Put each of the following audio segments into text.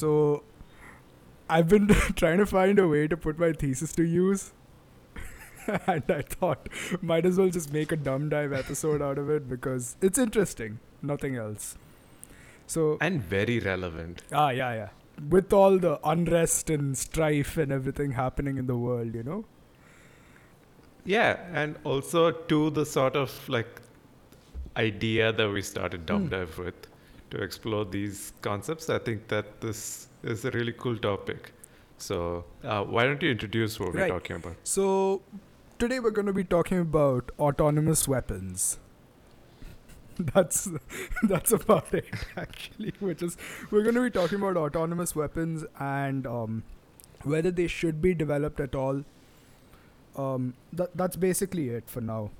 So I've been trying to find a way to put my thesis to use. and I thought might as well just make a dumb dive episode out of it because it's interesting, nothing else. So and very relevant. Ah, yeah, yeah. With all the unrest and strife and everything happening in the world, you know. Yeah, and also to the sort of like idea that we started Dumb Mm. Dive with to explore these concepts. I think that this is a really cool topic. So, uh, why don't you introduce what we're talking about? So today we're going to be talking about autonomous weapons. that's that's about it actually. Which is we're going to be talking about autonomous weapons and um, whether they should be developed at all. Um, that that's basically it for now.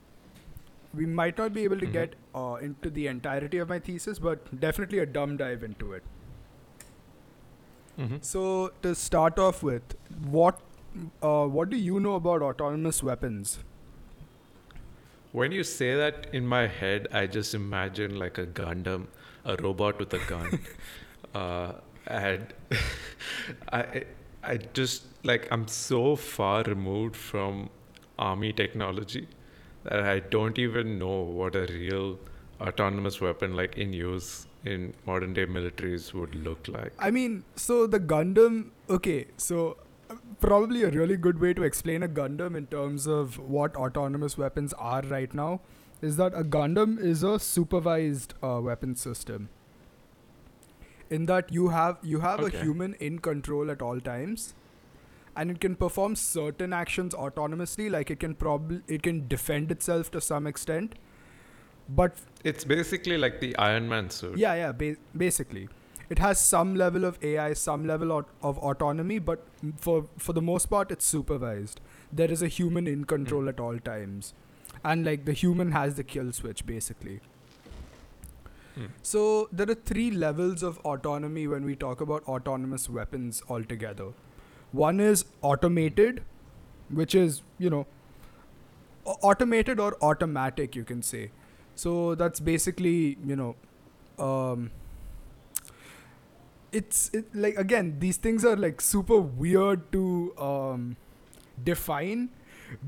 We might not be able to Mhm. get uh, into the entirety of my thesis, but definitely a dumb dive into it. Mm-hmm. So to start off with, what uh, what do you know about autonomous weapons? When you say that in my head, I just imagine like a Gundam, a robot with a gun. uh, and I, I just like, I'm so far removed from army technology that I don't even know what a real autonomous weapon, like in use in modern day militaries, would look like. I mean, so the Gundam. Okay, so uh, probably a really good way to explain a Gundam in terms of what autonomous weapons are right now is that a Gundam is a supervised uh, weapon system. In that you have you have Okay. a human in control at all times, and it can perform certain actions autonomously. Like it can probably it can defend itself to some extent, but It's basically like the Iron Man suit. yeah, yeah, ba- basically. It has some level of AI, some level of, of autonomy, but for for the most part, it's supervised. There is a human in control at all times, and like the human has the kill switch, basically. Hmm. So there are three levels of autonomy when we talk about autonomous weapons altogether. One is automated, which is you know automated or automatic, you can say. So that's basically you know, um, it's it, like again these things are like super weird to um, define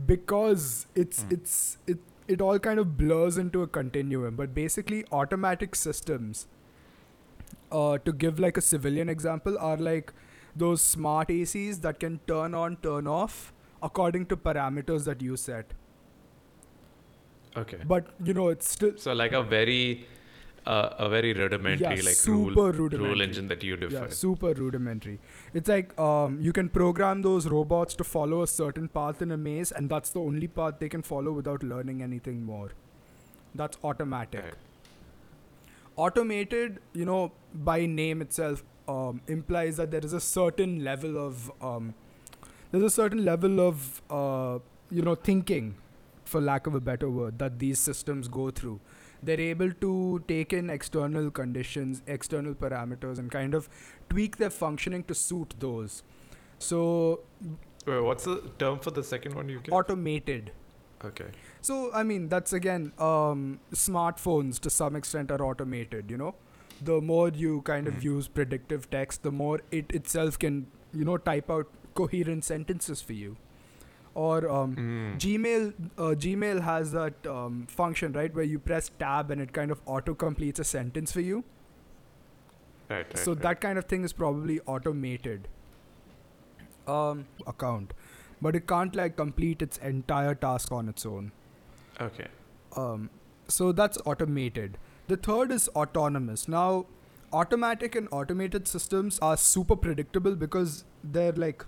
because it's Mm. it's it it all kind of blurs into a continuum. But basically, automatic systems. Uh, to give like a civilian example, are like those smart ACs that can turn on, turn off according to parameters that you set. Okay. But you know, it's still So like a very, uh, a very rudimentary yeah, like super rule rudimentary. rule engine that you define. Yeah, super rudimentary. It's like um, you can program those robots to follow a certain path in a maze, and that's the only path they can follow without learning anything more. That's automatic. Right. Automated, you know, by name itself, um, implies that there is a certain level of um, there's a certain level of uh, you know thinking, for lack of a better word, that these systems go through. They're able to take in external conditions, external parameters, and kind of tweak their functioning to suit those. So Wait, what's the term for the second one you get? automated. okay. So I mean that's again um, smartphones to some extent are automated. You know, the more you kind of Mhm. use predictive text, the more it itself can you know type out coherent sentences for you. Or um, Mm. Gmail uh, Gmail has that um, function right where you press tab and it kind of auto completes a sentence for you. Right, right, so right. that kind of thing is probably automated um, account, but it can't like complete its entire task on its own. Okay. Um, so that's automated. The third is autonomous. Now, automatic and automated systems are super predictable because they're like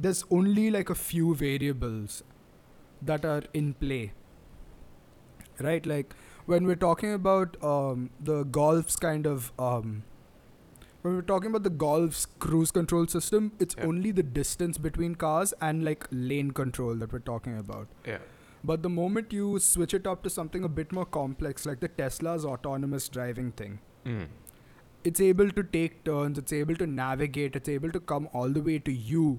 there's only like a few variables that are in play. Right? Like when we're talking about um, the Golf's kind of um, when we're talking about the Golf's cruise control system, it's Yeah. only the distance between cars and like lane control that we're talking about. Yeah. But the moment you switch it up to something a bit more complex, like the Tesla's autonomous driving thing, Mm. it's able to take turns, it's able to navigate, it's able to come all the way to you,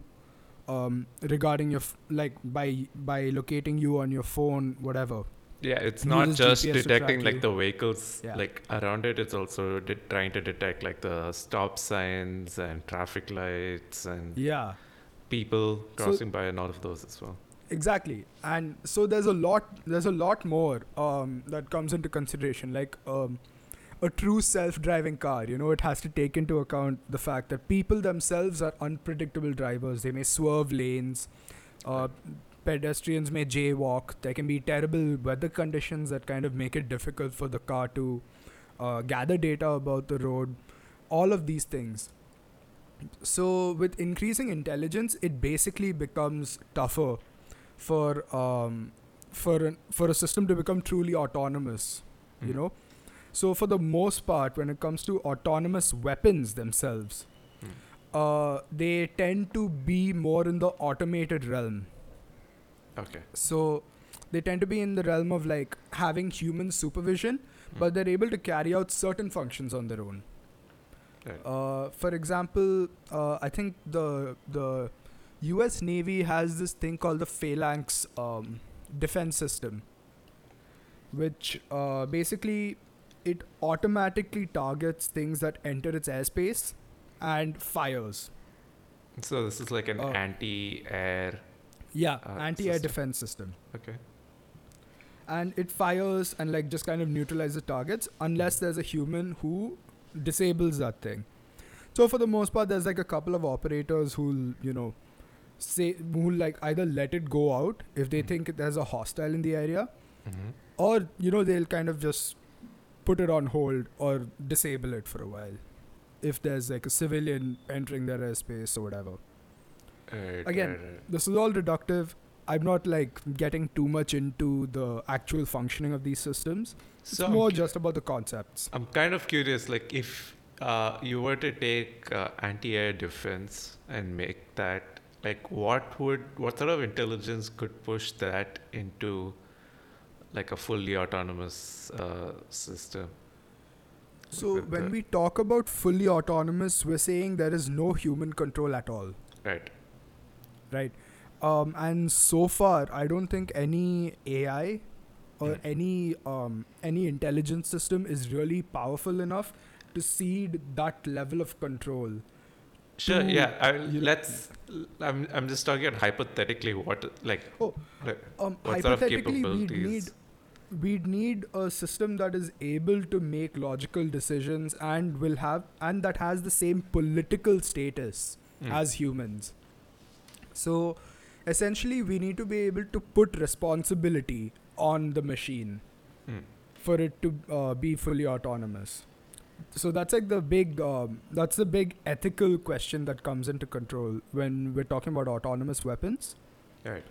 um, regarding your f- like by by locating you on your phone, whatever. Yeah, it's not just GPS detecting like the vehicles Yeah. like around it. It's also de- trying to detect like the stop signs and traffic lights and Yeah. people So- crossing by and all of those as well. Exactly, and so there's a lot. There's a lot more um, that comes into consideration, like um, a true self-driving car. You know, it has to take into account the fact that people themselves are unpredictable drivers. They may swerve lanes. Uh, pedestrians may jaywalk. There can be terrible weather conditions that kind of make it difficult for the car to uh, gather data about the road. All of these things. So, with increasing intelligence, it basically becomes tougher for um, for an, for a system to become truly autonomous. You Mm. know, so for the most part, when it comes to autonomous weapons themselves, Mm. uh, they tend to be more in the automated realm. Okay. So they tend to be in the realm of like having human supervision, Mm. but they're able to carry out certain functions on their own. Right. Uh, for example, uh, I think the the U.S. Navy has this thing called the Phalanx um, defense system, which uh, basically it automatically targets things that enter its airspace and fires. So this is like an uh, anti-air. Yeah, Uh, anti-air system. defense system. Okay. and it fires and like just kind of neutralizes targets unless there's a human who disables that thing. So for the most part, there's like a couple of operators who'll you know say who like either let it go out if they Mhm. think there's a hostile in the area, Mm-hmm. or you know they'll kind of just put it on hold or disable it for a while if there's like a civilian entering their airspace or whatever. Right, Again, right, right. This is all reductive. I'm not like getting too much into the actual functioning of these systems. It's So more cu- just about the concepts. I'm kind of curious, like if uh, you were to take uh, anti-air defense and make that, like what would, what sort of intelligence could push that into like a fully autonomous uh, system? So with when the- we talk about fully autonomous, we're saying there is no human control at all, Right. right? Um, and so far, I don't think any AI or Mm. any um, any intelligence system is really powerful enough to cede that level of control. Sure. to- Yeah. I, let's. I'm. I'm just talking about hypothetically. What like? Oh, like, Um, What sort of hypothetically, we'd need capabilities? we'd need a system that is able to make logical decisions and will have and that has the same political status mm, as humans. So essentially we need to be able to put responsibility on the machine mm, for it to uh, be fully autonomous. So that's like the big um, that's the big ethical question that comes into control when we're talking about autonomous weapons. right.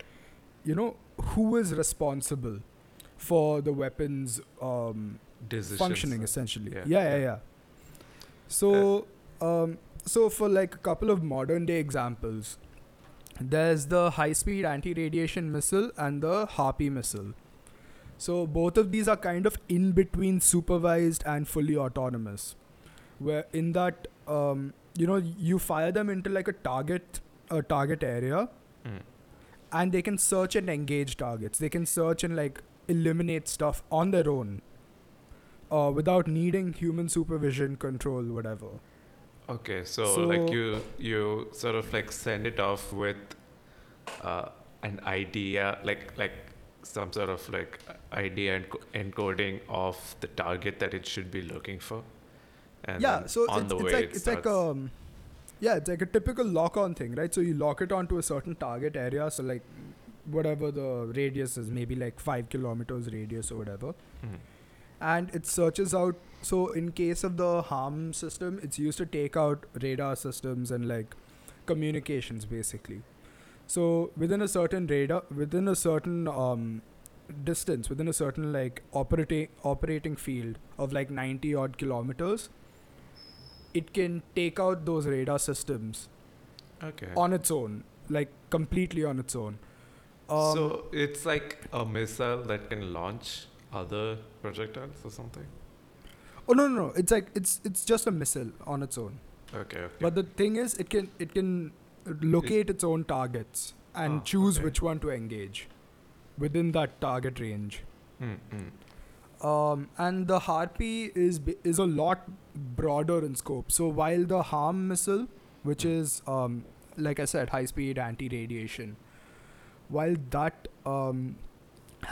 You know, who is responsible for the weapons um, functioning uh, essentially. yeah, Yeah, yeah, yeah. yeah. So, um, so for like a couple of modern day examples, there's the high speed anti radiation missile and the Harpy missile. So both of these are kind of in between supervised and fully autonomous, where in that um, you know you fire them into like a target a target area Mm. and they can search and engage targets. They can search and like eliminate stuff on their own, uh, without needing human supervision, control, whatever. Okay, so, So- like you you sort of like send it off with uh, an idea, like like some sort of like idea and encoding of the target that it should be looking for. And yeah, so on it's, the it's way like it it's like um, yeah, it's like a typical lock-on thing, right? So you lock it onto a certain target area, so like whatever the radius is, maybe like five kilometers radius or whatever. Mhm. and it searches out so in case of the harm system it's used to take out radar systems and like communications basically so within a certain radar within a certain um, distance within a certain like operating operating field of like 90 odd kilometers it can take out those radar systems Okay. on its own like completely on its own um, so it's like a missile that can launch other projectiles or something. oh no no no it's like it's it's just a missile on its own Okay. okay. But the thing is, it can it can locate its own targets and Ah, choose okay. which one to engage within that target range. Mm, mm. Um, and the Harpy is is a lot broader in scope. So while the Harm missile, which is um, like I said, high speed anti radiation, while that um,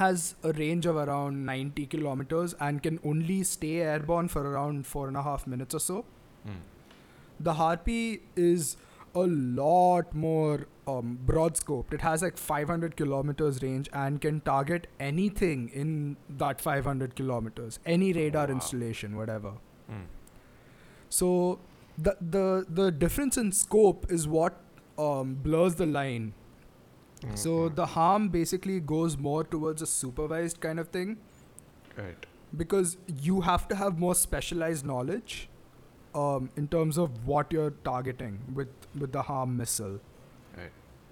has a range of around 90 kilometers and can only stay airborne for around four and a half minutes or so, Mm. the Harpy is a lot more um, broad scoped. It has like 500 kilometers range and can target anything in that 500 kilometers, any radar Wow. installation, whatever. Mm. So the the the difference in scope is what um, blurs the line. Mm, So the harm basically goes more towards a supervised kind of thing right. because you have to have more specialized knowledge um, in terms of what you're targeting with with the harm missile. Right.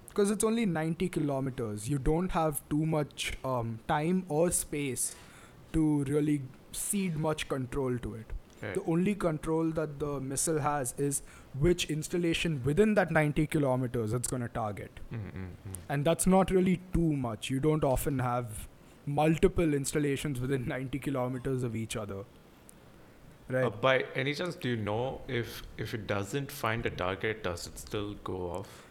because it's only 90 kilometers. You don't have too much um, time or space to really cede much control to it. The only control that the missile has is which installation within that 90 kilometers it's going to target. Mm, mm, mm. and that's not really too much. You don't often have multiple installations within 90 kilometers of each other right Uh, by any chance, do you know if if it doesn't find a target, does it still go off?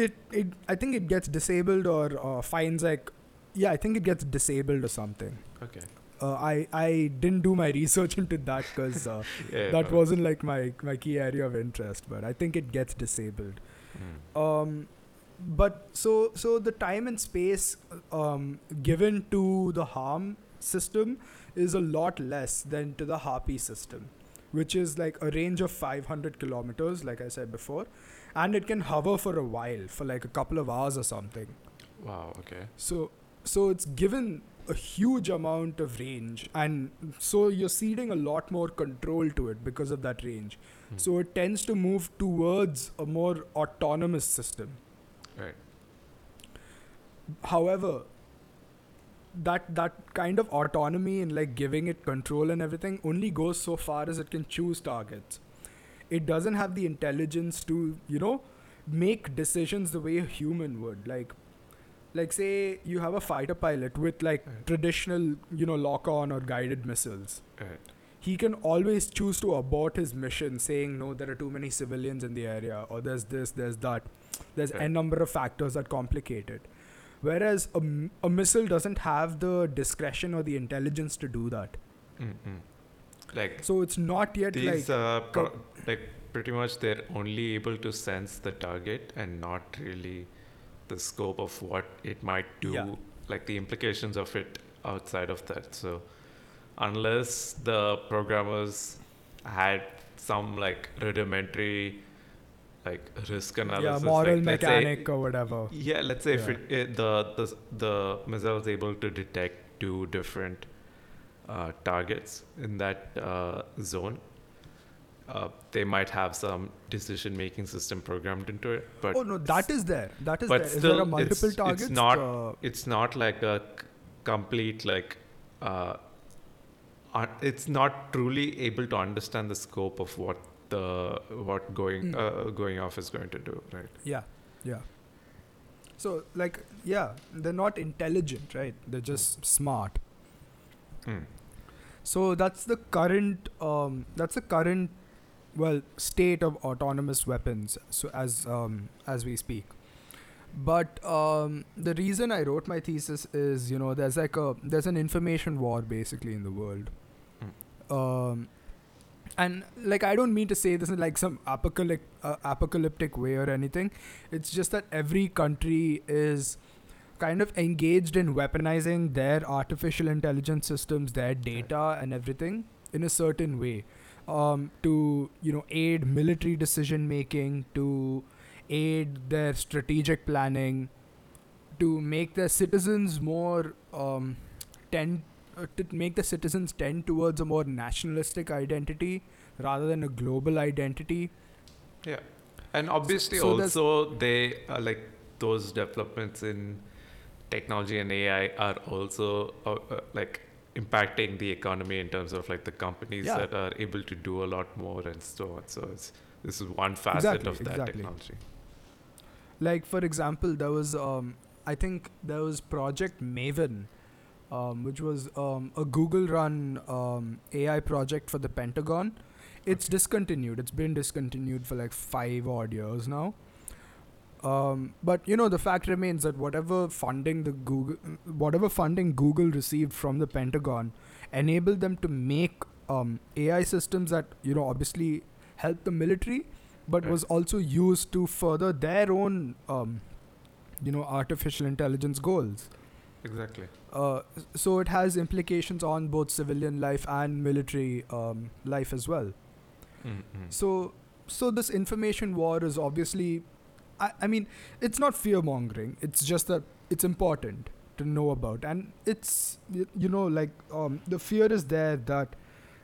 it it i think it gets disabled or uh, finds like yeah i think it gets disabled or something Okay. uh, i i didn't do my research into that because uh, Yeah. that no. wasn't like my my key area of interest but i think it gets disabled Mm. um but so so the time and space um given to the harm system is a lot less than to the harpy system which is like a range of 500 kilometers like i said before and it can hover for a while for like a couple of hours or something Wow. Okay. so so it's given a huge amount of range and so you're ceding a lot more control to it because of that range Hmm. so it tends to move towards a more autonomous system Right. however that that kind of autonomy and like giving it control and everything only goes so far as it can choose targets it doesn't have the intelligence to you know make decisions the way a human would like like say you have a fighter pilot with like Right. traditional you know lock on or guided missiles Right. he can always choose to abort his mission saying no there are too many civilians in the area or there's this there's that there's Right. a number of factors that complicate it whereas a, a missile doesn't have the discretion or the intelligence to do that Mm, mm. Like so it's not yet these, like uh, pro- like pretty much they're only able to sense the target and not really the scope of what it might do, Yeah. like the implications of it outside of that. So unless the programmers had some like rudimentary like risk yeah analysis, moral like, let's say- mechanic or whatever yeah, let's say if it, it the the the missile is able to detect two different uh, targets in that uh, zone, uh, they might have some decision making system programmed into it. But oh no that is there that is but there is still, there a it's- multiple it's targets not- Uh, it's not like a c- complete like. Uh, un- it's not truly able to understand the scope of what the what going Mm. uh, going off is going to do, right? yeah yeah so like yeah they're not intelligent right they're just smart Mm. So that's the current um, that's the current well state of autonomous weapons so as um, as we speak. But um, the reason I wrote my thesis is you know there's like a there's an information war basically in the world. Um, and like I don't mean to say this in like some apocalyptic uh, apocalyptic way or anything. It's just that every country is kind of engaged in weaponizing their artificial intelligence systems, their data and everything in a certain way, um, to you know aid military decision making, to aid their strategic planning, to make their citizens more um, tend to make the citizens tend towards a more nationalistic identity rather than a global identity. Yeah, and obviously so there's- also they are like those developments in technology and AI are also uh, uh, like impacting the economy in terms of like the companies Yeah. that are able to do a lot more and so on. So it's this is one facet Exactly, of that exactly. technology. like for example there was um i think there was project maven um, which was um, a Google run um, AI project for the Pentagon. It's discontinued. It's been discontinued for like five odd years now. Um, but you know the fact remains that whatever funding the Google, whatever funding Google received from the Pentagon, enabled them to make um, AI systems that you know obviously help the military, but Right. was also used to further their own um, you know artificial intelligence goals. Exactly. Uh, so it has implications on both civilian life and military um, life as well. Mm-hmm. So, so this information war is obviously, I, I mean, it's not fear mongering. It's just that it's important to know about, and it's you know like um, the fear is there that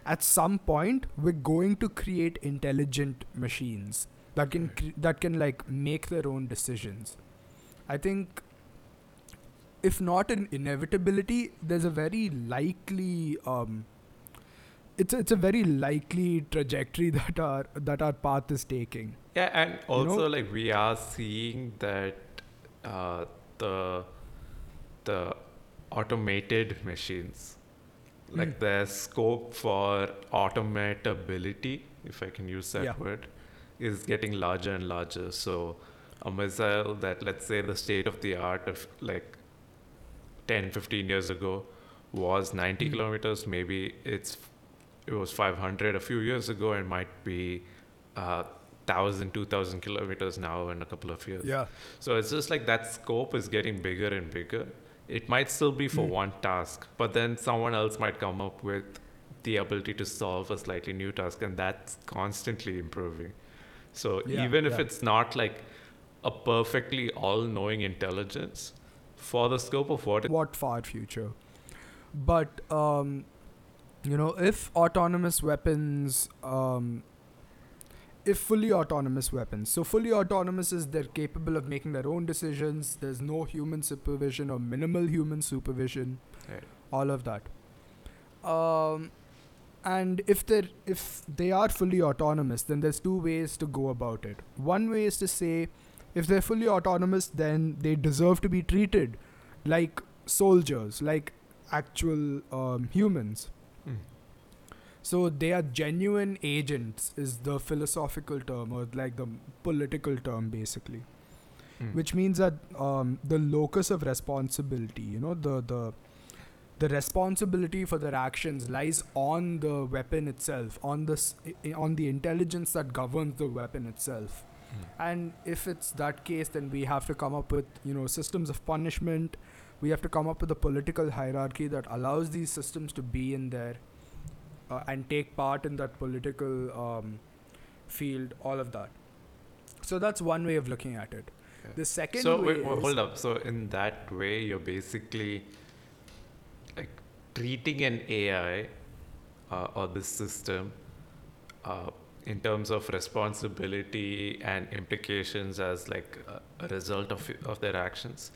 at some point we're going to create intelligent machines that can cre- that can like make their own decisions. I think. If not an inevitability, there's a very likely um, it's a, it's a very likely trajectory that our that our path is taking. Yeah, and also know- like we are seeing that uh, the the automated machines, like Mm. their scope for automatability, if I can use that Yeah. word, is getting larger and larger. So a missile that let's say the state of the art of like 10, 15 years ago was 90 Mm. kilometers, maybe it's it was 500 a few years ago and might be uh, 1000 2000 kilometers now in a couple of years Yeah. so it's just like that scope is getting bigger and bigger it might still be for Mm. one task but then someone else might come up with the ability to solve a slightly new task and that's constantly improving so Yeah, even if yeah. it's not like a perfectly all-knowing intelligence for the scope of what What far future? But um, you know, if autonomous weapons, um, if fully autonomous weapons, so fully autonomous is they're capable of making their own decisions. There's no human supervision or minimal human supervision. Right. all of that. Um, and if they're if they are fully autonomous, then there's two ways to go about it. One way is to say, if they're fully autonomous, then they deserve to be treated like soldiers, like actual um, humans. Mm. So they are genuine agents, is the philosophical term or like the political term, basically Mm. which means that um, the locus of responsibility, you know, the the the responsibility for their actions lies on the weapon itself, on this on the intelligence that governs the weapon itself. And if it's that case, then we have to come up with you know systems of punishment. We have to come up with a political hierarchy that allows these systems to be in there uh, and take part in that political um, field. All of that. So that's one way of looking at it. The second so wait, hold up so in that way you're basically like treating an ai uh, or this system uh, in terms of responsibility and implications as like a, result of of their actions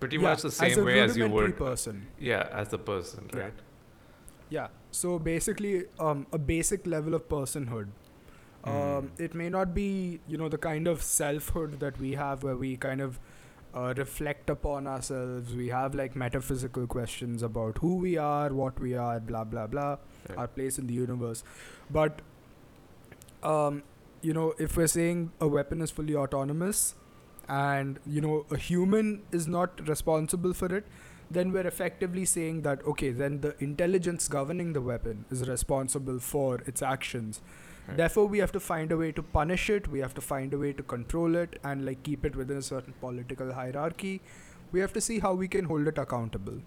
pretty Yeah, much the same way as you would person. yeah as a person Yeah. right Yeah. So basically, um, a basic level of personhood. Um, Mm. It may not be, you know, the kind of selfhood that we have where we kind of uh, reflect upon ourselves. We have like metaphysical questions about who we are, what we are, blah, blah, blah, Right. our place in the universe. But, um, you know, if we're saying a weapon is fully autonomous and, you know, a human is not responsible for it, then we're effectively saying that okay then the intelligence governing the weapon is responsible for its actions. Right. therefore we have to find a way to punish it. We have to find a way to control it and like keep it within a certain political hierarchy. We have to see how we can hold it accountable.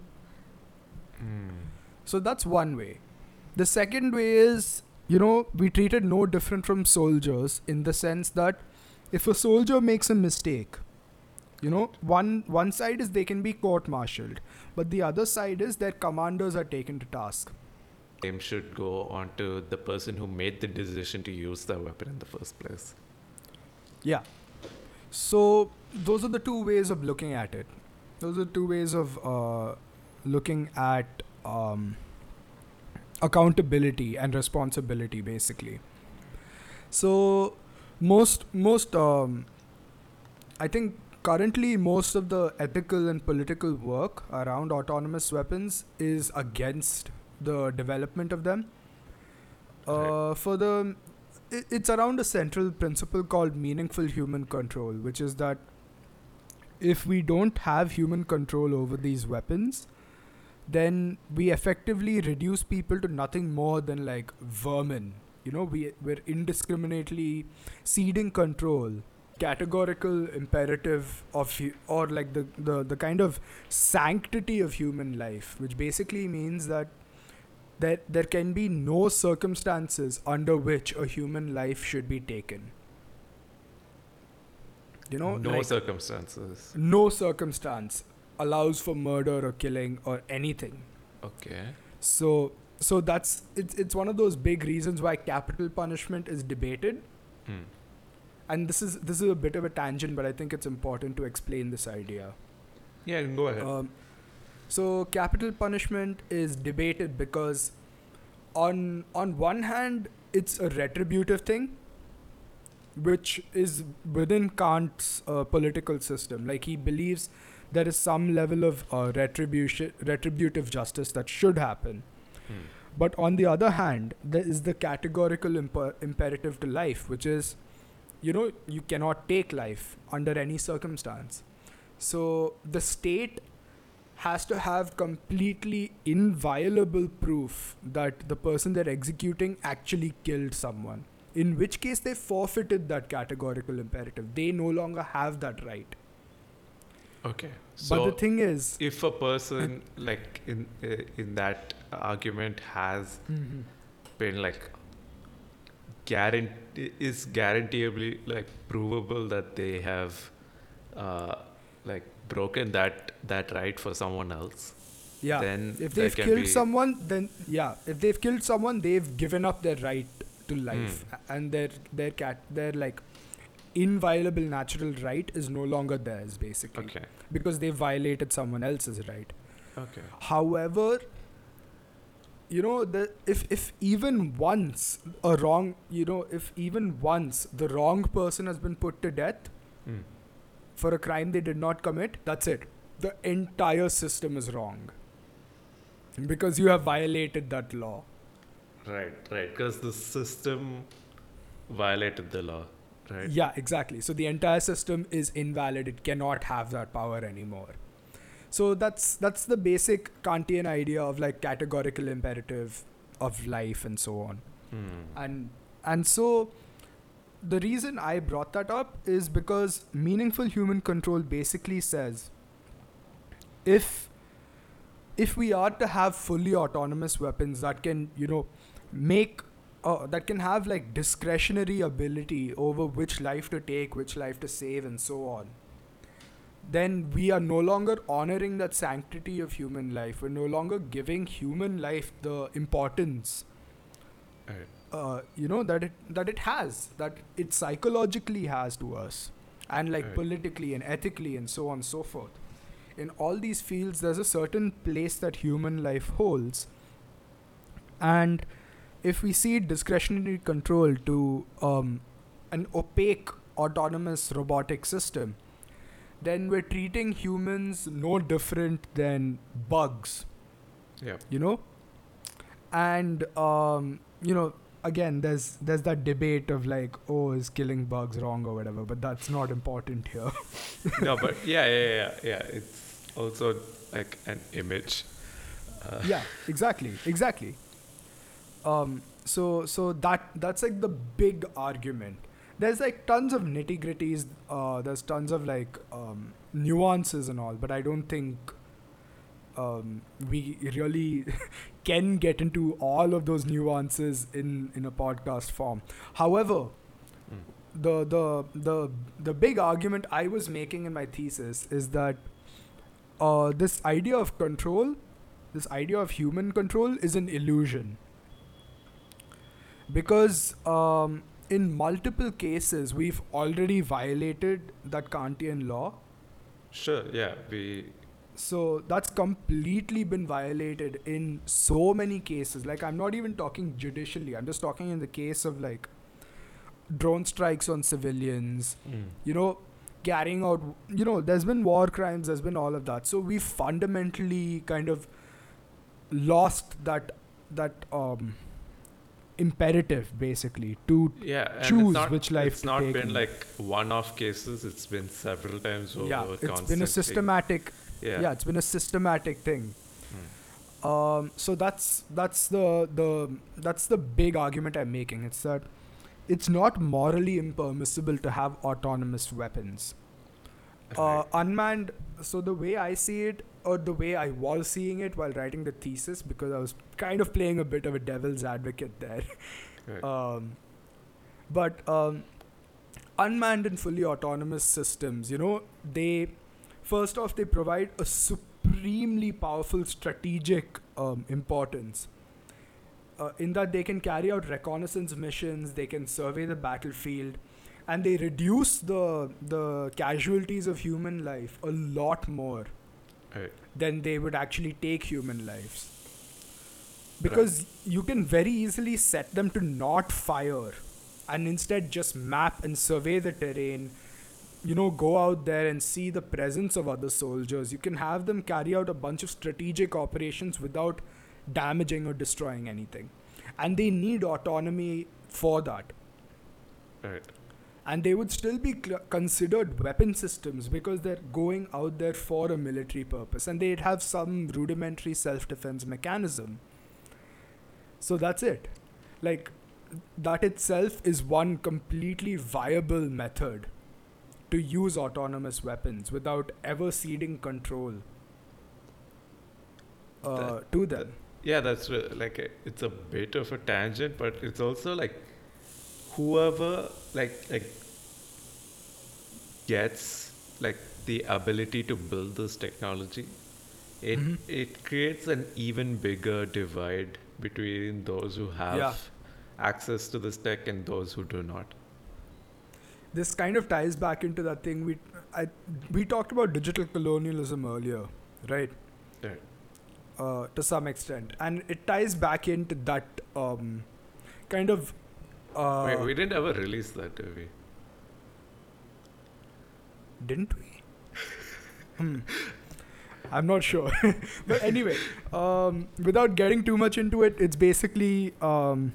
Mm. so that's one way. The second way is you know we treated no different from soldiers in the sense that if a soldier makes a mistake you know one one side is they can be court martialed but the other side is their commanders are taken to task. Blame should go on to the person who made the decision to use the weapon in the first place. Yeah. So those are the two ways of looking at it. Those are two ways of uh, looking at um, accountability and responsibility basically so most most um, i think currently most of the ethical and political work around autonomous weapons is against the development of them. Uh, for the, it, it's around a central principle called meaningful human control, which is that if we don't have human control over these weapons, then we effectively reduce people to nothing more than like vermin. You know, we we're indiscriminately ceding control, categorical imperative of or like the, the the kind of sanctity of human life, which basically means that there there can be no circumstances under which a human life should be taken. You know, no like- circumstances. no circumstance allows for murder or killing or anything Okay. so so that's it's it's one of those big reasons why capital punishment is debated Hmm. and this is this is a bit of a tangent but i think it's important to explain this idea Yeah, go ahead. um, so capital punishment is debated because on on one hand it's a retributive thing which is within Kant's uh, political system like he believes there is some level of uh, retribution retributive justice that should happen Hmm. but on the other hand there is the categorical imper- imperative to life which is you know you cannot take life under any circumstance so the state has to have completely inviolable proof that the person they're executing actually killed someone. In which case, they forfeited that categorical imperative. They no longer have that right. Okay. but the thing is, if a person like in uh, in that argument has been like guarantee is guaranteeably like provable that they have uh, like broken that that right for someone else yeah, then if they've killed someone, then yeah, if they've killed someone, they've given up their right to life, A- and their their cat their like inviolable natural right is no longer theirs, basically, okay because they violated someone else's right. okay However, you know, the if if even once a wrong, you know, if even once the wrong person has been put to death Hmm. for a crime they did not commit, that's it. The entire system is wrong. Because you have violated that law. right right because the system violated the law right Yeah, exactly. So the entire system is invalid. It cannot have that power anymore. So that's that's the basic Kantian idea of like categorical imperative of life and so on. Hmm. and and so the reason i brought that up is because meaningful human control basically says if if we are to have fully autonomous weapons that can you know make uh, that can have like discretionary ability over which life to take which life to save and so on then we are no longer honoring that sanctity of human life we're no longer giving human life the importance Right. uh, you know that it that it has that it psychologically has to us and like Right. politically and ethically and so on and so forth in all these fields there's a certain place that human life holds and if we see discretionary control to um, an opaque autonomous robotic system then we're treating humans no different than bugs. Yeah. You know? And um you know again there's there's that debate of like oh is killing bugs wrong or whatever but that's not important here. No but yeah yeah yeah yeah it's also like an image. Uh, yeah exactly exactly um so so that that's like the big argument. There's like tons of nitty gritties uh there's tons of like um nuances and all but i don't think um we really can get into all of those nuances in in a podcast form. However Mm. the the the the big argument i was making in my thesis is that uh this idea of control this idea of human control is an illusion because um, in multiple cases we've already violated that kantian law. Sure yeah we so that's completely been violated in so many cases. Like i'm not even talking judicially. I'm just talking in the case of like drone strikes on civilians mm. you know carrying out you know there's been war crimes there's been all of that. So we fundamentally kind of lost that that um imperative basically to Yeah, choose not, which life It's not been and- like one-off cases. It's been several times over. yeah it's been a systematic Yeah. yeah. it's been a systematic thing Hmm. um, so that's that's the the that's the big argument i'm making it's that it's not morally impermissible to have autonomous weapons Right. unmanned so the way i see it or the way i was seeing it while writing the thesis because i was kind of playing a bit of a devil's advocate there Right. um, but um, unmanned and fully autonomous systems you know they first off they provide a supremely powerful strategic um, importance uh, in that they can carry out reconnaissance missions they can survey the battlefield and they reduce the the casualties of human life a lot more Right. than they would actually take human lives because you can very easily set them to not fire and instead just map and survey the terrain you know go out there and see the presence of other soldiers you can have them carry out a bunch of strategic operations without damaging or destroying anything and they need autonomy for that Right. And they would still be cl- considered weapon systems because they're going out there for a military purpose. And they'd have some rudimentary self-defense mechanism. So that's it. Like that itself is one completely viable method to use autonomous weapons without ever ceding control uh, That- to them. Yeah, that's re- like a, it's a bit of a tangent, but it's also like whoever like like gets like the ability to build this technology, it Mhm. it creates an even bigger divide between those who have Yeah. access to this tech and those who do not. this kind of ties back into that thing we I, we talked about digital colonialism earlier right Right. uh, to some extent and it ties back into that um, kind of uh, Wait, we didn't ever release that, did we? didn't we hmm. i'm not sure but anyway um, without getting too much into it it's basically um,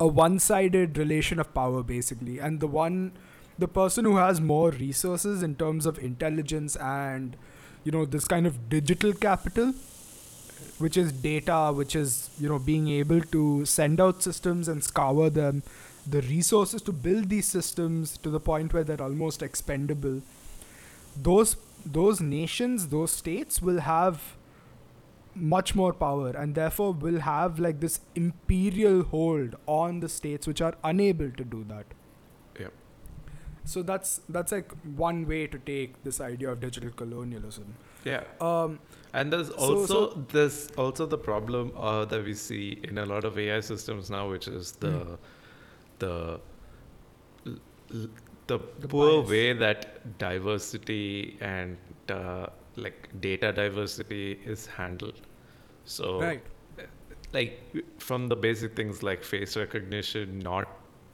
a one-sided relation of power basically and the one the person who has more resources in terms of intelligence and you know this kind of digital capital which is data which is you know being able to send out systems and scour them the resources to build these systems to the point where they're almost expendable those those nations those states will have much more power and therefore will have like this imperial hold on the states which are unable to do that Yep. so that's that's like one way to take this idea of digital colonialism Yeah. um And there's also so- there's also the problem uh, that we see in a lot of AI systems now, which is the Mm. the the, The poor bias. way that diversity and uh, like data diversity is handled. So right like from the basic things like face recognition not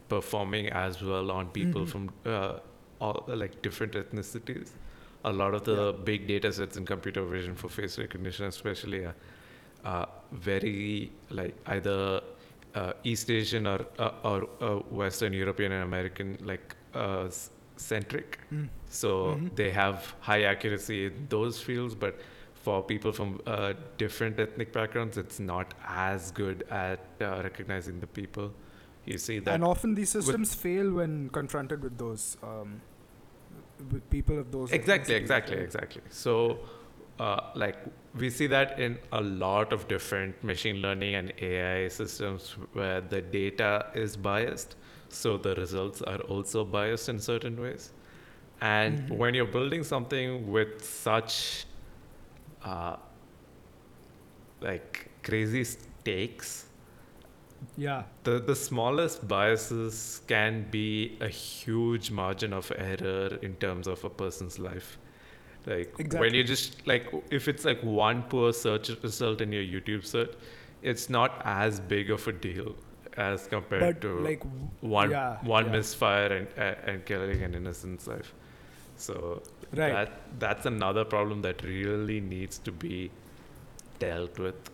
performing as well on people Mhm. from uh, all like different ethnicities a lot of the Yeah. big data sets in computer vision for face recognition especially are uh, very like either uh, east asian or uh, or uh, western european and american like uh, centric Mm. so Mhm. they have high accuracy in those fields, but for people from uh, different ethnic backgrounds, it's not as good at uh, recognizing the people. You see that and often these systems fail when confronted with those um, with people of those exactly, exactly, exactly. So, uh, like we see that in a lot of different machine learning and AI systems where the data is biased, so the results are also biased in certain ways. And Mhm. when you're building something with such uh, like crazy stakes, yeah the the smallest biases can be a huge margin of error in terms of a person's life like when you just like if it's like one poor search result in your youtube search it's not as big of a deal as compared but to like one yeah, one yeah. misfire and and killing an innocent life So Right. that that's another problem that really needs to be dealt with.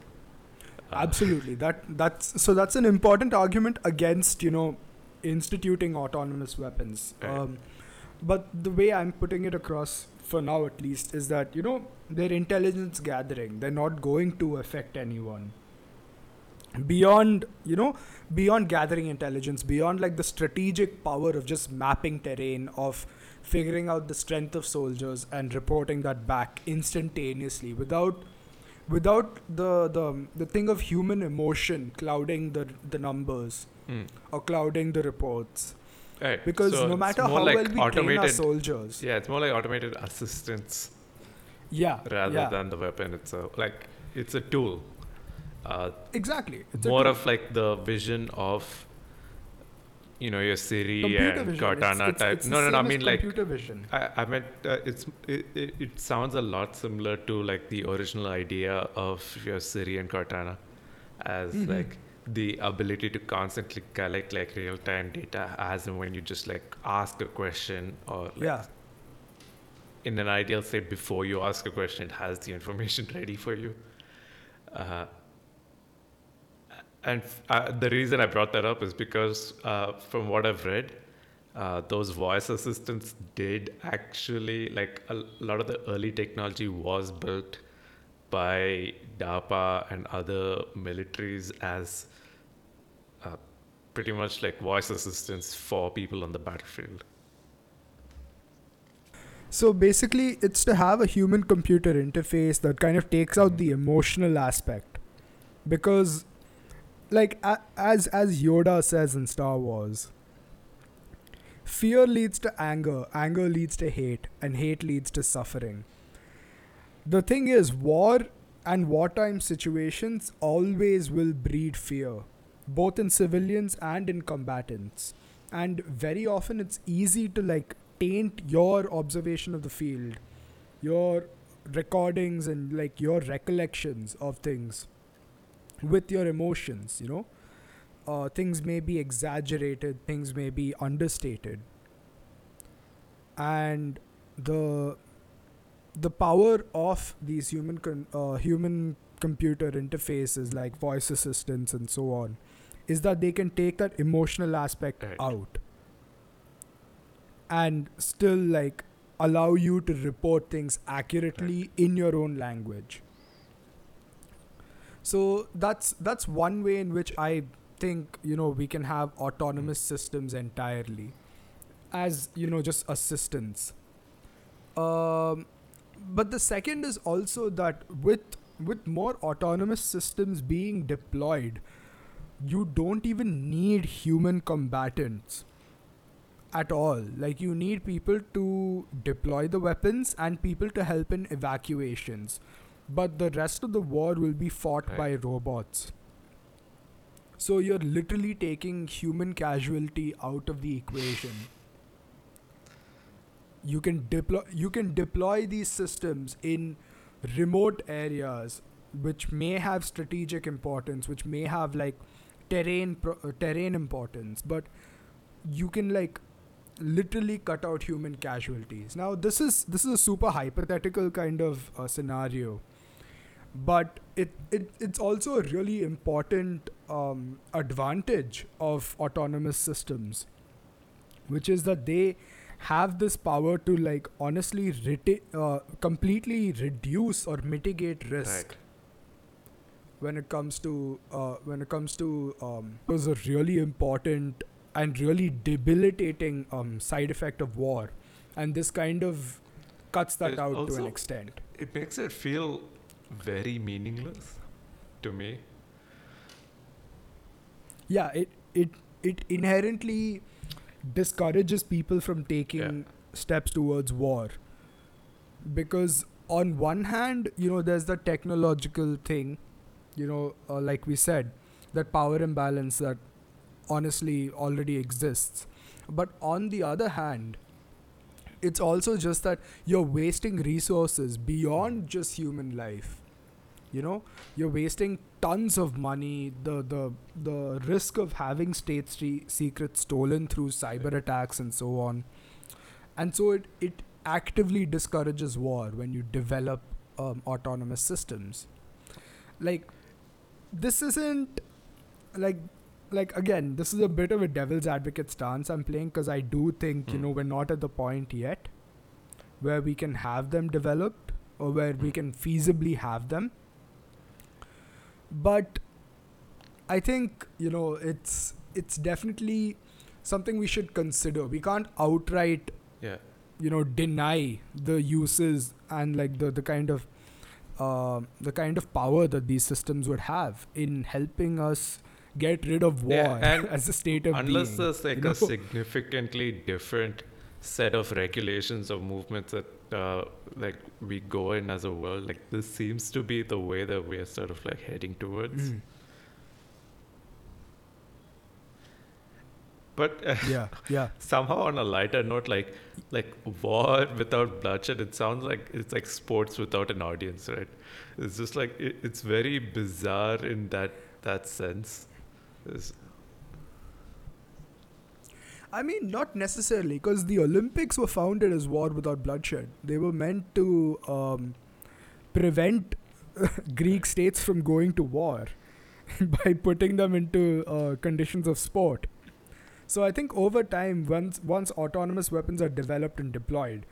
Uh, Absolutely. That that's so that's an important argument against you know instituting autonomous weapons. Right. Um, but the way I'm putting it across for now, at least, is that you know they're intelligence gathering. They're not going to affect anyone. Beyond you know beyond gathering intelligence, beyond like the strategic power of just mapping terrain, of figuring out the strength of soldiers and reporting that back instantaneously without without the the the thing of human emotion clouding the the numbers hmm. or clouding the reports Right. because So no matter how like well we train our soldiers Yeah, it's more like automated assistance yeah rather yeah, than the weapon itself. Like it's a tool. Uh, exactly it's more of like the vision of you know your Siri computer and vision. Cortana it's- type. it's no, no, no. I mean like computer vision I, I meant uh, it's it, it, it sounds a lot similar to like the original idea of your Siri and Cortana as Mhm. like the ability to constantly collect like real time data as and when you just like ask a question or like yeah in an ideal state before you ask a question it has the information ready for you uh, and uh, the reason i brought that up is because uh, from what i've read uh, those voice assistants did actually like a lot of the early technology was built by DARPA and other militaries as uh, pretty much like voice assistants for people on the battlefield. so basically it's to have a human computer interface that kind of takes out the emotional aspect because like as as yoda says in star wars fear leads to anger anger leads to hate and hate leads to suffering. The thing is war and wartime situations always will breed fear both in civilians and in combatants. And very often it's easy to like taint your observation of the field your recordings and like your recollections of things with your emotions you know. Uh, things may be exaggerated things may be understated. And the the power of these human con- uh, human computer interfaces like voice assistants and so on is that they can take that emotional aspect Right. out and still like allow you to report things accurately in your own language so that's that's one way in which i think you know we can have autonomous systems entirely as you know just assistance. um, but the second is also that with with more autonomous systems being deployed you don't even need human combatants at all. Like you need people to deploy the weapons and people to help in evacuations but the rest of the war will be fought Right. by robots. So you're literally taking human casualty out of the equation. You can deploy you can deploy these systems in remote areas which may have strategic importance which may have like terrain pro- uh, terrain importance but you can like literally cut out human casualties. Now this is this is a super hypothetical kind of uh, scenario but it, it it's also a really important um, advantage of autonomous systems which is that they have this power to like honestly reti- uh, completely reduce or mitigate risk Right. when it comes to uh, when it comes to um, was a really important and really debilitating um, side effect of war, and this kind of cuts that It out to an extent. It makes it feel very meaningless to me. Yeah, it it it inherently discourages people from taking steps towards war. Because on one hand you know there's the technological thing you know uh, like we said that power imbalance that honestly already exists. But on the other hand it's also just that you're wasting resources beyond just human life you know you're wasting tons of money the the the risk of having state stre- secrets stolen through cyber attacks and so on and so it it actively discourages war when you develop um, autonomous systems. Like, this isn't like like again this is a bit of a devil's advocate stance i'm playing because i do think you Mm. know we're not at the point yet where we can have them developed or where we Mm. can feasibly have them but i think you know it's it's definitely something we should consider we can't outright Yeah. you know deny the uses and like the the kind of uh, the kind of power that these systems would have in helping us get rid of war Yeah, and as a state of Unless being. there's like you a significantly different set of regulations or movements that uh, like we go in as a world, like this seems to be the way that we're sort of like heading towards. Mm. But uh, yeah yeah somehow on a lighter note, like like war without bloodshed, it sounds like it's like sports without an audience, right? It's just like it, it's very bizarre in that that sense. It's, I mean, not necessarily, because the Olympics were founded as war without bloodshed. They were meant to um, prevent Greek states from going to war by putting them into uh, conditions of sport. So I think over time, once once autonomous weapons are developed and deployed,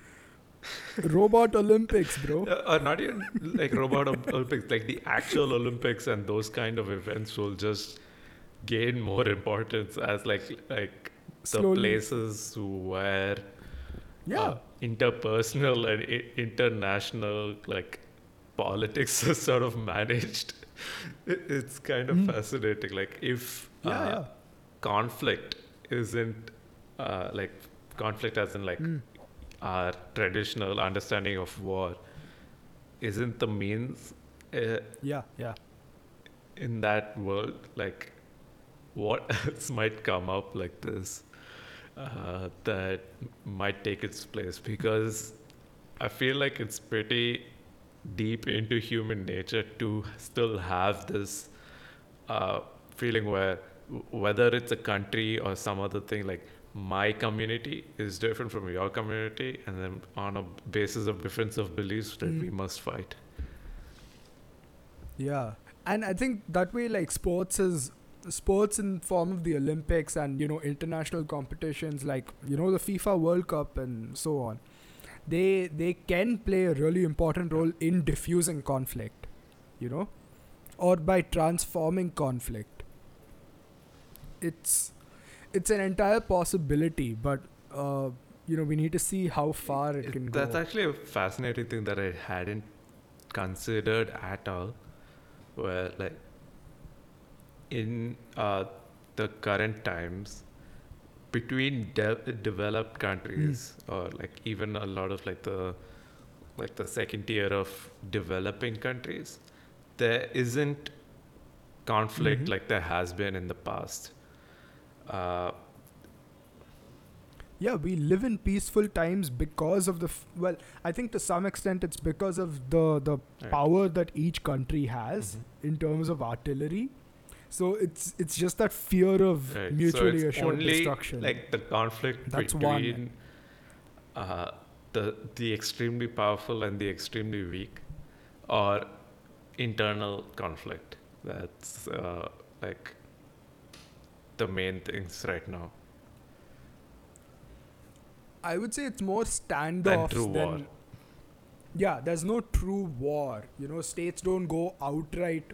robot Olympics, bro. Uh, or not even like robot Olympics, like the actual Olympics and those kind of events will just gain more importance as like like the places where Yeah. uh, interpersonal and I- international like politics is sort of managed it's kind of Mm. fascinating. Like if yeah, uh, yeah. conflict isn't uh, like conflict as in like Mm. our traditional understanding of war isn't the means uh, Yeah, yeah. in that world like what else might come up like this uh, that might take its place because i feel like it's pretty deep into human nature to still have this uh, feeling where whether it's a country or some other thing like my community is different from your community and then on a basis of difference of beliefs that Mm. we must fight Yeah, and I think that way, like sports is sports in form of the Olympics and you know international competitions like you know the FIFA World Cup and so on. They they can play a really important role in diffusing conflict, you know, or by transforming conflict. It's it's an entire possibility, but uh, you know we need to see how far it can That's go. That's actually a fascinating thing that I hadn't considered at all. Where like in uh, the current times, between de- developed countries or like even a lot of like the like the second tier of developing countries, there isn't conflict Mhm. like there has been in the past. Uh, Yeah, we live in peaceful times because of the f- well. I think to some extent it's because of the the Right. power that each country has Mhm. in terms of artillery. So it's it's just that fear of Right. So mutually it's assured only destruction. Like the conflict That's one. between uh, the the extremely powerful and the extremely weak, or internal conflict. That's uh, like the main things right now. I would say it's more standoffs true than war. yeah. There's no true war. You know, states don't go outright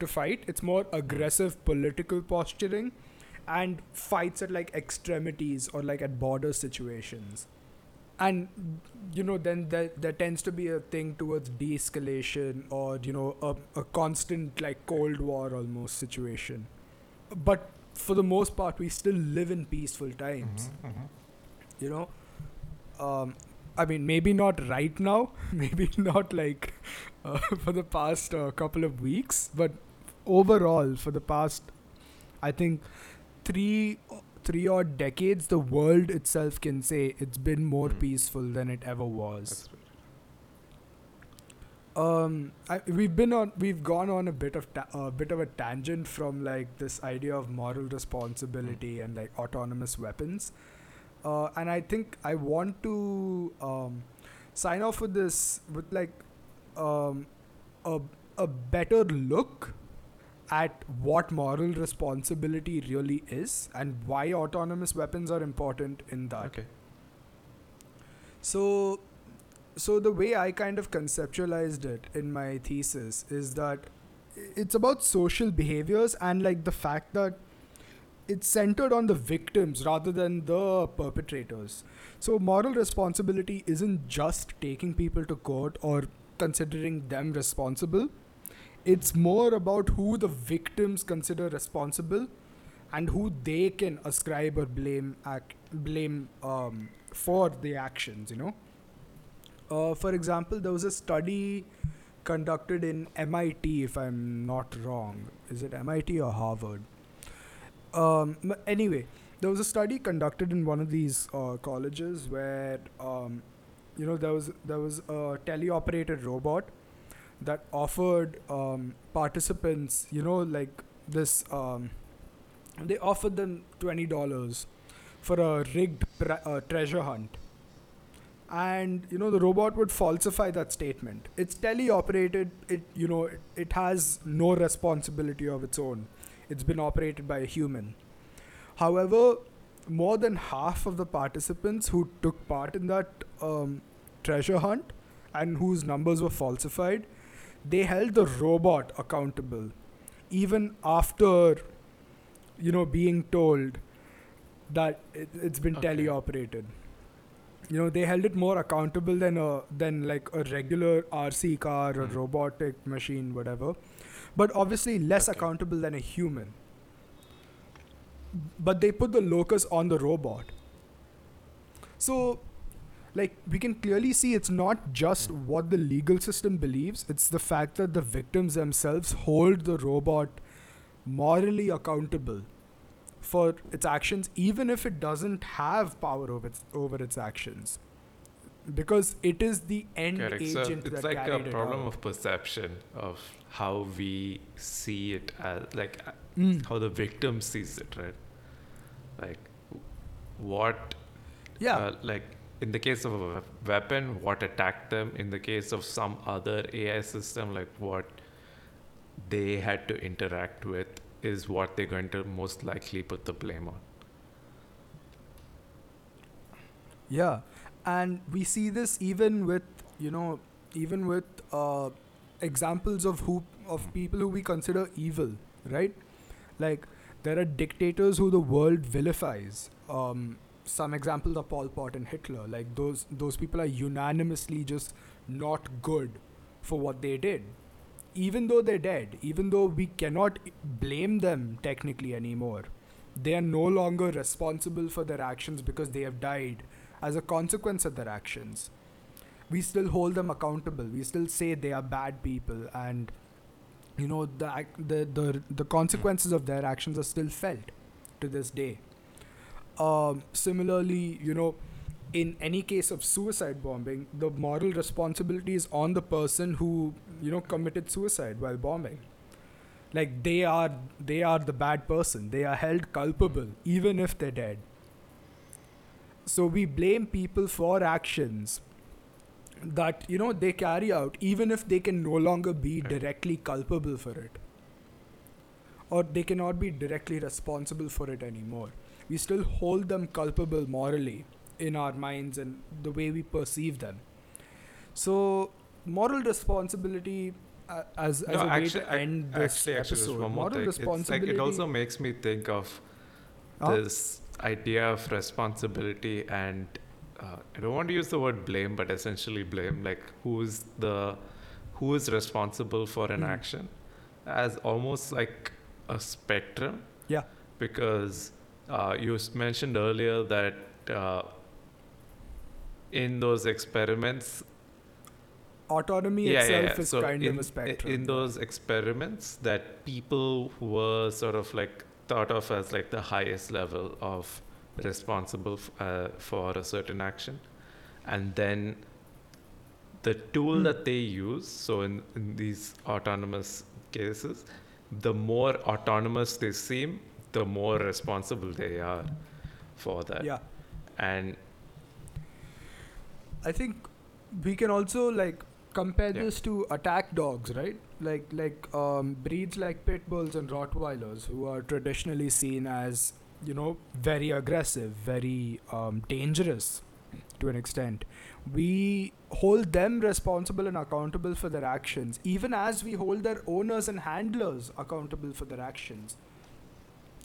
to fight. It's more aggressive political posturing and fights at like extremities or like at border situations. And you know, then there, there tends to be a thing towards de-escalation or you know a, a constant like cold war almost situation. But for the most part, we still live in peaceful times you know um i mean maybe not right now maybe not like uh, for the past uh, couple of weeks but overall for the past i think 3 3 odd decades the world itself can say it's been more Hmm. peaceful than it ever was. Um I, we've been on we've gone on a bit of ta- a bit of a tangent from like this idea of moral responsibility and like autonomous weapons. Uh, and I think I want to um, sign off with this with like um, a a better look at what moral responsibility really is and why autonomous weapons are important in that. Okay. So, so the way I kind of conceptualized it in my thesis is that it's about social behaviors and like the fact that it's centered on the victims rather than the perpetrators. So, moral responsibility isn't just taking people to court or considering them responsible. It's more about who the victims consider responsible and who they can ascribe or blame act, blame um, for the actions, you know. Uh, for example, there was a study conducted in MIT, if I'm not wrong. Is it MIT or Harvard? Um, anyway, there was a study conducted in one of these uh, colleges where, um, you know, there was there was a teleoperated robot that offered um, participants, you know, like this. Um, they offered them twenty dollars for a rigged pre- uh, treasure hunt. And you know the robot would falsify that statement. It's teleoperated it you know it, it has no responsibility of its own. It's been operated by a human. However more than half of the participants who took part in that um, treasure hunt and whose numbers were falsified they held the robot accountable even after you know being told that it, it's been Okay. teleoperated you know they held it more accountable than a than like a regular rc car or Mm. robotic machine whatever but obviously less Okay. accountable than a human but they put the locus on the robot so like we can clearly see it's not just what the legal system believes it's the fact that the victims themselves hold the robot morally accountable for its actions even if it doesn't have power over its over its actions because it is the end Correct. So agent it's that like a problem of perception of how we see it as like Mm. how the victim sees it, right? Like what yeah uh, like in the case of a weapon, what attacked them. In the case of some other AI system, like what they had to interact with is what they're going to most likely put the blame on. Yeah, and we see this even with you know even with uh, examples of who of people who we consider evil, right? Like there are dictators who the world vilifies. Um, some examples are Pol Pot and Hitler. Like those those people are unanimously just not good for what they did. Even though they're dead, even though we cannot blame them technically anymore, they are no longer responsible for their actions because they have died as a consequence of their actions. We still hold them accountable. We still say they are bad people, and you know the the the, the consequences of their actions are still felt to this day. Um, similarly, you know, in any case of suicide bombing, the moral responsibility is on the person who you know committed suicide while bombing. Like they are they are the bad person. They are held culpable even if they're dead. So we blame people for actions that you know they carry out even if they can no longer be directly culpable for it or they cannot be directly responsible for it anymore we still hold them culpable morally in our minds and the way we perceive them so moral responsibility uh, as, as no, a way to end this actually, actually, episode moral thing. It's like responsibility it also makes me think of Huh? this idea of responsibility and uh, I don't want to use the word blame, but essentially blame, like who's the who is responsible for an Mm. action, as almost like a spectrum. Yeah. Because uh, you mentioned earlier that uh, in those experiments, autonomy yeah, itself yeah, yeah. is So kind in, of a spectrum In those experiments, that people were sort of like thought of as like the highest level of responsible f- uh, for a certain action, and then the tool that they use. So in, in these autonomous cases, the more autonomous they seem, the more responsible they are for that. yeah and I think we can also like compare Yeah. this to attack dogs, right? Like like um, breeds like pit bulls and Rottweilers, who are traditionally seen as you know very aggressive, very um, dangerous to an extent. We hold them responsible and accountable for their actions, even as we hold their owners and handlers accountable for their actions.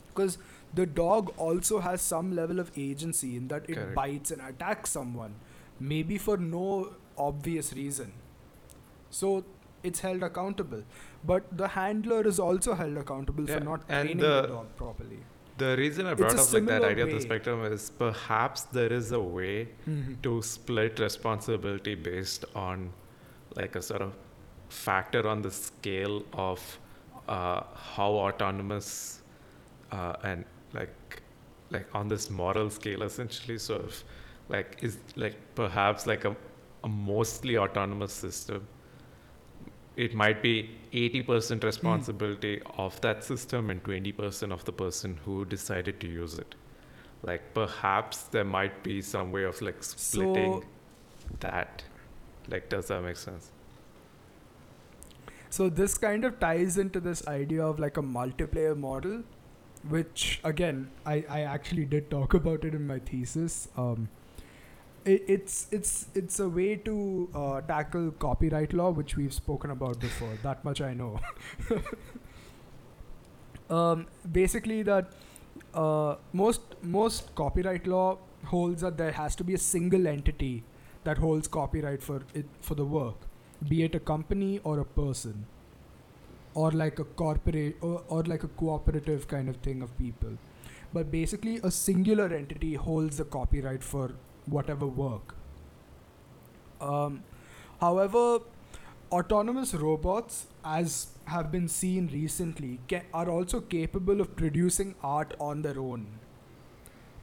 Because the dog also has some level of agency in that it Correct. bites and attacks someone, maybe for no obvious reason. So it's held accountable. But the handler is also held accountable Yeah, for not and training the, the- dog properly. The reason I brought up like that idea of the spectrum is perhaps there is a way to split responsibility based on like a sort of factor on the scale of uh, how autonomous uh, and like like on this moral scale essentially. So if like is like perhaps like a, a mostly autonomous system it might be 80% responsibility of that system and 20% of the person who decided to use it. Like perhaps there might be some way of like splitting So- that. Like does that make sense? So this kind of ties into this idea of like a multiplayer model, which again I, I actually did talk about it in my thesis. Um, it, it's it's it's a way to uh, tackle copyright law, which we've spoken about before. that much I know. um, basically, that uh, most most copyright law holds that there has to be a single entity that holds copyright for it for the work be it a company or a person or like a corporate or, or like a cooperative kind of thing of people but basically a singular entity holds the copyright for whatever work. Um, however autonomous robots as have been seen recently ca- are also capable of producing art on their own.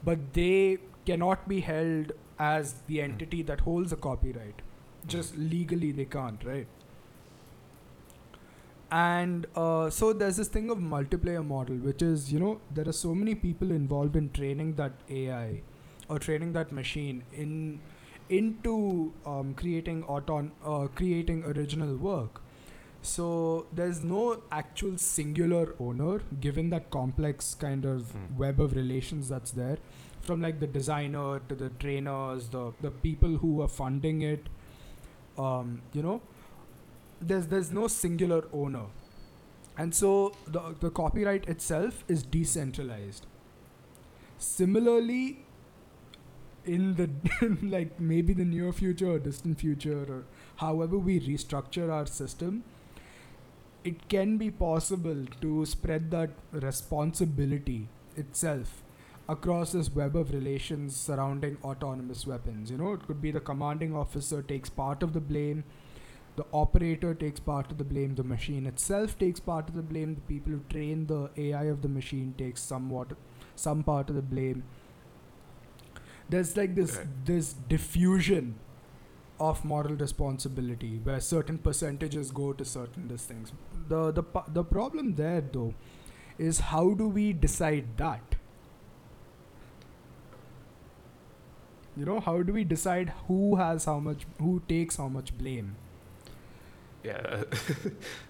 But they cannot be held as the entity that holds the copyright. Just legally they can't right? And uh, so there's this thing of multiplayer model which is you know there are so many people involved in training that ai or training that machine in into um, creating auton uh, creating original work. So there's no actual singular owner given that complex kind of Mm. web of relations that's there. From like the designer to the trainers the the people who are funding it um, you know there's there's no singular owner. And so the the copyright itself is decentralized. Similarly in the like maybe the near future or distant future or however we restructure our system it can be possible to spread that responsibility itself across this web of relations surrounding autonomous weapons. You know, it could be the commanding officer takes part of the blame, the operator takes part of the blame, the machine itself takes part of the blame, the people who train the AI of the machine takes somewhat some part of the blame. There's like this Right. this diffusion of moral responsibility where certain percentages go to certain these things. The the the problem there though is how do we decide that? You know, how do we decide who has how much, who takes how much blame? yeah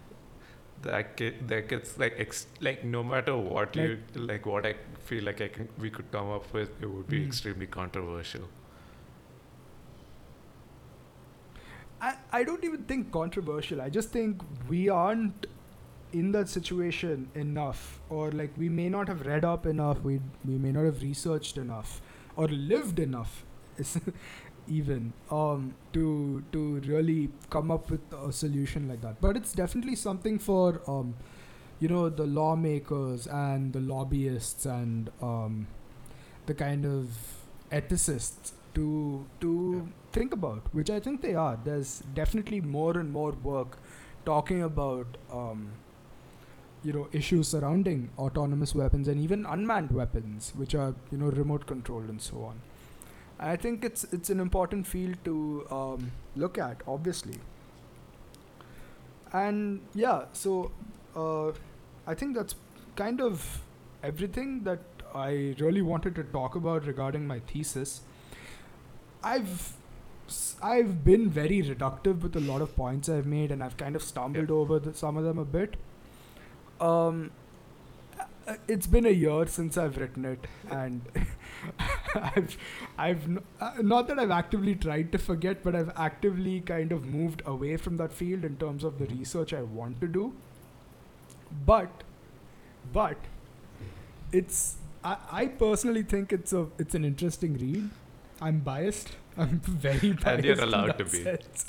that get, that gets like ex- like no matter what you like what i feel like i can we could come up with it would be Mm. extremely controversial I, I don't even think controversial. I just think we aren't in that situation enough, or like we may not have read up enough, we, we may not have researched enough, or lived enough, even um, to to really come up with a solution like that. But it's definitely something for um, you know the lawmakers and the lobbyists and um, the kind of ethicists to to think about, which I think they are. There's definitely more and more work talking about um, you know issues surrounding autonomous weapons and even unmanned weapons, which are you know remote controlled and so on. I think it's it's an important field to um, look at, obviously. And yeah, so uh, I think that's kind of everything that I really wanted to talk about regarding my thesis. I've I've been very reductive with a lot of points I've made, and I've kind of stumbled over the, some of them a bit. Um, it's been a year since I've written it, and I've I've uh, not that I've actively tried to forget, but I've actively kind of moved away from that field in terms of the research I want to do. But, but, it's I, I personally think it's a it's an interesting read. I'm biased. I'm very biased. And you're allowed to be. sense.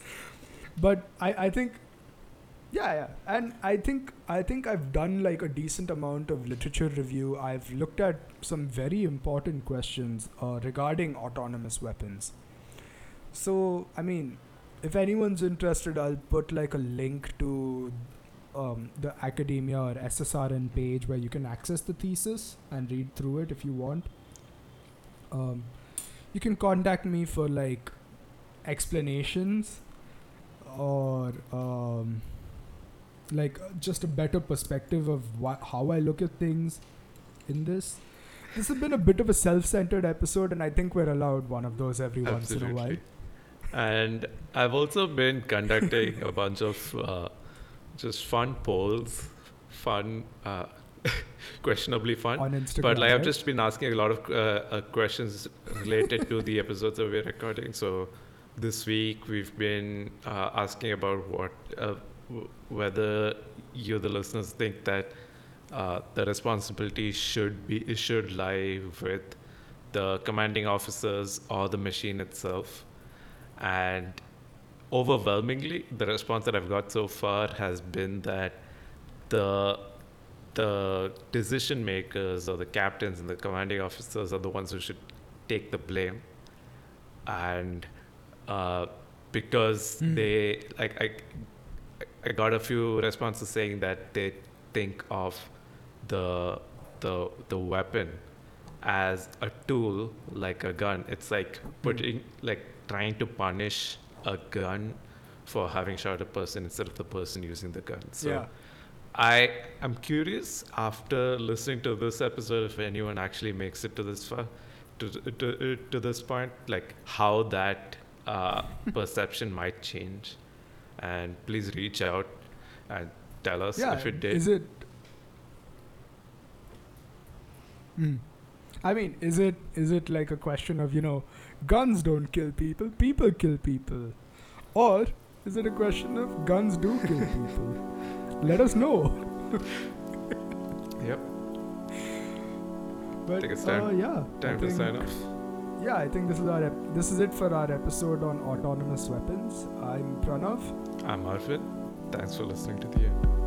But I, I think yeah, yeah. And I think I think I've done like a decent amount of literature review. I've looked at some very important questions uh, regarding autonomous weapons. So, I mean, if anyone's interested, I'll put like a link to um, the academia or SSRN page where you can access the thesis and read through it if you want. Um, you can contact me for like explanations or um, like just a better perspective of how I look at things in this. This has been a bit of a self-centered episode, and I think we're allowed one of those every once in a while. Absolutely. And I've also been conducting a bunch of uh, just fun polls, fun, uh, questionably fun. on Instagram. But like I've just been asking a lot of uh, uh, questions related to the episodes that we're recording. So this week we've been uh, asking about what uh, w- whether you, the listeners, think that uh, the responsibility should be should lie with the commanding officers or the machine itself. And overwhelmingly, the response that I've got so far has been that the the decision makers or the captains and the commanding officers are the ones who should take the blame and uh, because Hmm. they like I, I got a few responses saying that they think of the the the weapon as a tool like a gun. It's like putting like trying to punish a gun for having shot a person instead of the person using the gun. So yeah. I am curious after listening to this episode if anyone actually makes it to this far, to to to this point, like how that uh, perception might change, and please reach out and tell us yeah. if it did. Is it? Hmm. I mean, is it is it like a question of you know, guns don't kill people, people kill people, or is it a question of guns do kill people? Let us know. Yep, But Think it's time- uh, yeah, I time to think- sign off. Yeah, I think this is our ep- this is it for our episode on autonomous weapons. I'm Pranav. I'm Arvin. Thanks for listening to the end.